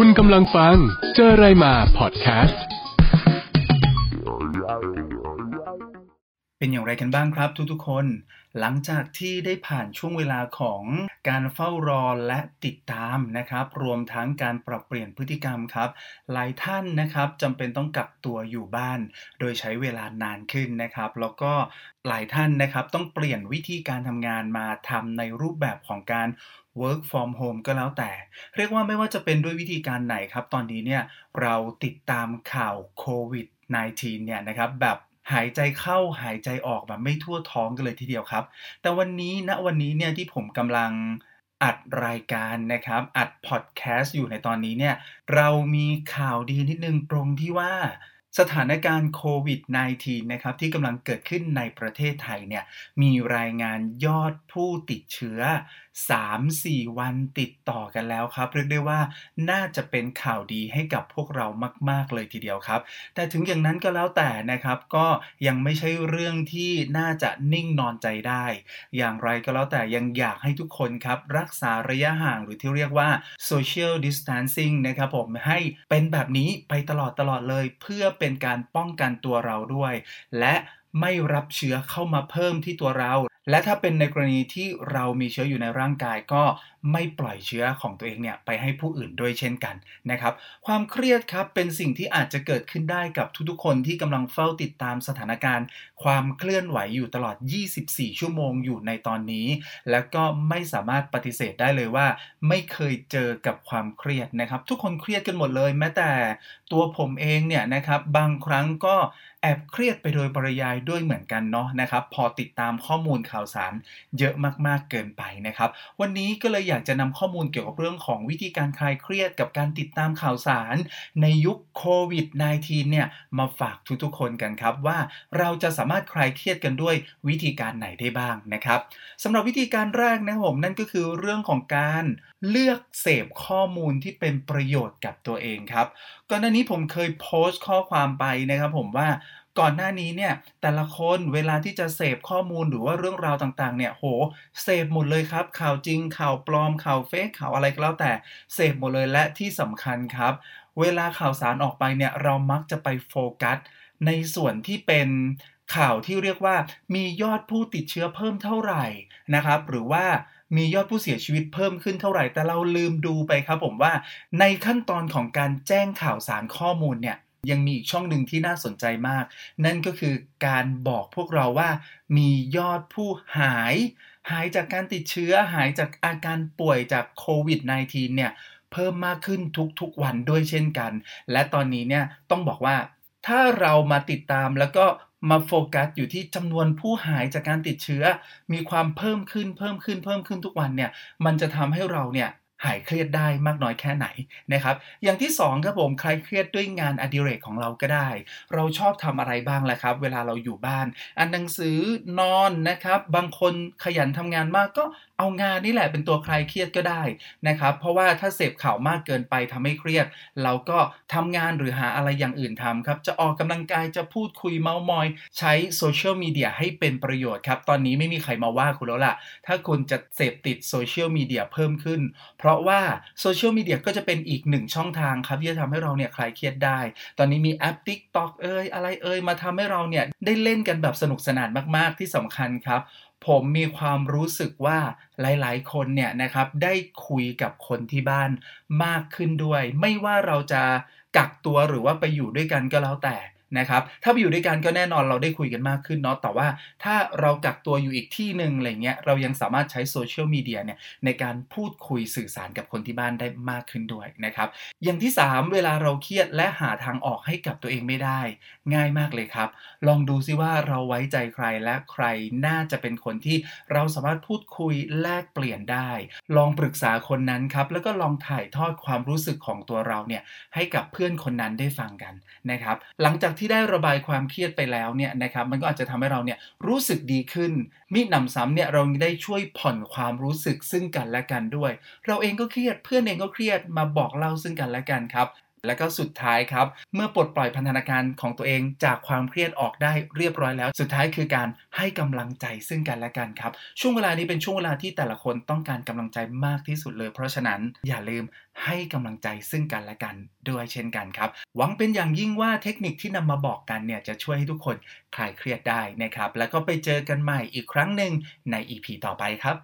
คุณกำลังฟังเจอไรมาพอดแคสต์ เป็นอย่างไรกันบ้างครับทุกๆคน หลังจากที่ได้ผ่านช่วงเวลาของการเฝ้ารอและติดตามนะครับ รวมทั้งการปรับเปลี่ยนพฤติกรรมครับ หลายท่านนะครับจำเป็นต้องกักตัวอยู่บ้าน โดยใช้เวลานานขึ้นนะครับ แล้วก็หลายท่านนะครับต้องเปลี่ยนวิธีการทำงานมาทำในรูปแบบของการ work from home ก็แล้วแต่ เรียกว่าไม่ว่าจะเป็นด้วยวิธีการไหนครับ ตอนนี้เนี่ยเราติดตามข่าวโควิด -19 เนี่ยนะครับแบบ หายใจเข้าหายใจออกแบบไม่ทั่วท้องกันเลยทีเดียวครับ แต่วันนี้ณวันนี้เนี่ยที่ผมกำลังอัดรายการนะครับ อัดพอดแคสต์อยู่ในตอนนี้เนี่ย เรามีข่าวดีนิดนึงตรงที่ว่าสถานการณ์โควิด -19 นะครับที่กำลังเกิดขึ้นในประเทศไทยเนี่ยมีรายงานยอดผู้ติดเชื้อ 3-4 วันติดต่อกันแล้วครับเรียกได้ว่าน่าจะเป็นข่าวดีให้กับพวกเรามาก ๆ เลยทีเดียวครับ แต่ถึงอย่างนั้นก็แล้วแต่นะครับก็ยังไม่ใช่เรื่องที่น่าจะนิ่งนอนใจได้ อย่างไรก็แล้วแต่ยังอยากให้ทุกคนครับรักษาระยะห่างหรือที่เรียกว่า social distancing นะครับผมให้เป็นแบบนี้ไปตลอดตลอดเลย เพื่อเป็นการป้องกันตัวเราด้วย และ ไม่รับเชื้อเข้ามาเพิ่มที่ตัวเรา และถ้าเป็นในกรณีที่เรามีเชื้ออยู่ในร่างกายก็ ไม่ปล่อยเชื้อของตัวเองเนี่ยไปให้ผู้อื่นด้วยเช่นกันนะครับ ความเครียดครับเป็นสิ่งที่อาจจะเกิดขึ้นได้กับทุกๆคนที่กำลังเฝ้าติดตามสถานการณ์ ความเคลื่อนไหวอยู่ตลอด 24 ชั่วโมงอยู่ในตอนนี้ แล้วก็ไม่สามารถปฏิเสธได้เลยว่า ไม่เคยเจอกับความเครียดนะครับ ทุกคนเครียดกันหมดเลย แม้แต่ตัวผมเองเนี่ยนะครับบางครั้งก็แอบเครียดไปโดยปริยายด้วยเหมือนกันเนาะนะครับ พอติดตามข้อมูลข่าวสารเยอะมากๆเกินไปนะครับ วันนี้ก็เลยอยากจะนำข้อมูลเกี่ยวกับเรื่องของวิธีการคลายเครียดกับการติดตามข่าวสารในยุคโควิด -19 เนี่ยมาฝากทุกๆคนกันครับว่าเราจะสามารถคลายเครียดกันด้วยวิธีการไหนได้บ้างนะครับสำหรับวิธีการแรกนะครับผมนั่นก็คือเรื่องของการเลือกเสพข้อมูลที่เป็นประโยชน์กับตัวเองครับก่อนหน้านี้ผมเคยโพสต์ข้อความไปนะครับผมว่า ก่อนหน้านี้เนี่ยแต่ละคนเวลาที่จะเสพข้อมูลหรือว่าเรื่องราวต่างๆ เนี่ยโหเสพหมดเลยครับ ข่าวจริงข่าวปลอมข่าวเฟกข่าวอะไรก็แล้วแต่เสพหมดเลยและที่สำคัญครับ เวลาข่าวสารออกไปเนี่ยเรามักจะไปโฟกัส ในส่วนที่เป็นข่าวที่เรียกว่ามียอดผู้ติดเชื้อเพิ่มเท่าไหร่นะครับ หรือว่ามียอดผู้เสียชีวิตเพิ่มขึ้นเท่าไหร่แต่เราลืมดูไปครับผมว่าในขั้นตอนของการแจ้งข่าวสารข้อมูลเนี่ย ยังมีอีกช่องหนึ่งที่น่าสนใจมาก นั่นก็คือการบอกพวกเราว่ามียอดผู้หาย หายจากการติดเชื้อหายจากอาการป่วยจากโควิด -19 เนี่ยเพิ่มมากขึ้นทุกๆวันด้วยเช่นกัน และตอนนี้เนี่ยต้องบอกว่าถ้าเรามาติดตามแล้วก็มาโฟกัสอยู่ที่จำนวนผู้หายจากการติดเชื้อ มีความเพิ่มขึ้นเพิ่มขึ้นเพิ่มขึ้นทุกวันเนี่ย มันจะทำให้เราเนี่ย หายเครียดได้มากน้อยแค่ไหนนะครับ อย่างที่2ครับผมใครเครียดด้วยงานอดิเรกของเราก็ได้ เราชอบทำอะไรบ้างแหละครับ เวลาเราอยู่บ้าน อ่านหนังสือนอนนะครับ บางคนขยันทำงานมากก็เอางานนี่แหละเป็นตัวคลายเครียดก็ได้นะครับ เพราะว่าถ้าเสพข่าวมากเกินไปทำให้เครียด เราก็ทำงานหรือหาอะไรอย่างอื่นทำครับ จะออกกำลังกายจะพูดคุยเมาส์มอย ใช้โซเชียลมีเดียให้เป็นประโยชน์ครับ ตอนนี้ไม่มีใครมาว่าคุณแล้วล่ะ ถ้าคุณจะเสพติดโซเชียลมีเดียเพิ่มขึ้น เพราะว่าโซเชียลมีเดียก็จะเป็นอีกหนึ่งช่องทางครับที่จะทำให้เราเนี่ยคลายเครียดได้ ตอนนี้มีแอป TikTok เอ้ยอะไรเอ้ยมาทำให้เราเนี่ยได้เล่นกันแบบสนุกสนานมากๆที่สำคัญครับผมมีความรู้สึกว่าหลาย ๆ คนเนี่ยนะครับได้คุยกับคนที่บ้านมากขึ้นด้วย ไม่ว่าเราจะกักตัวหรือว่าไปอยู่ด้วยกันก็แล้วแต่ นะครับ ถ้าไปอยู่ด้วยกันก็แน่นอนเราได้คุยกันมากขึ้นเนาะ แต่ว่าถ้าเรากักตัวอยู่อีกที่หนึ่งอะไรเงี้ย เรายังสามารถใช้โซเชียลมีเดียเนี่ยในการพูดคุยสื่อสารกับคนที่บ้านได้มากขึ้นด้วยนะครับ อย่างที่ 3 เวลาเราเครียดและหาทางออกให้กับตัวเองไม่ได้ ง่ายมากเลยครับ ลองดูซิว่าเราไว้ใจใครและใครน่าจะเป็นคนที่เราสามารถพูดคุยแลกเปลี่ยนได้ ลองปรึกษาคนนั้นครับ แล้วก็ลองถ่ายทอดความรู้สึกของตัวเราเนี่ยให้กับเพื่อนคนนั้นได้ฟังกันนะครับ หลังจากที่ได้ระบายความเครียดไปแล้วเนี่ยนะครับมันก็อาจจะทำให้เราเนี่ยรู้สึกดีขึ้น มิหนำซ้ำเนี่ยเราได้ช่วยผ่อนความรู้สึกซึ่งกันและกันด้วย เราเองก็เครียดเพื่อนเองก็เครียดมาบอกเล่าซึ่งกันและกันครับ และก็สุดท้ายครับ เมื่อปลดปล่อยพันธนาการของตัวเองจากความเครียดออกได้เรียบร้อยแล้ว สุดท้ายคือการให้กำลังใจซึ่งกันและกันครับ ช่วงเวลานี้เป็นช่วงเวลาที่แต่ละคนต้องการกำลังใจมากที่สุดเลย เพราะฉะนั้นอย่าลืมให้กำลังใจซึ่งกันและกันด้วยเช่นกันครับ หวังเป็นอย่างยิ่งว่าเทคนิคที่นำมาบอกกันเนี่ยจะช่วยให้ทุกคนคลายเครียดได้นะครับ แล้วก็ไปเจอกันใหม่อีกครั้งหนึ่งใน EP ต่อไปครับ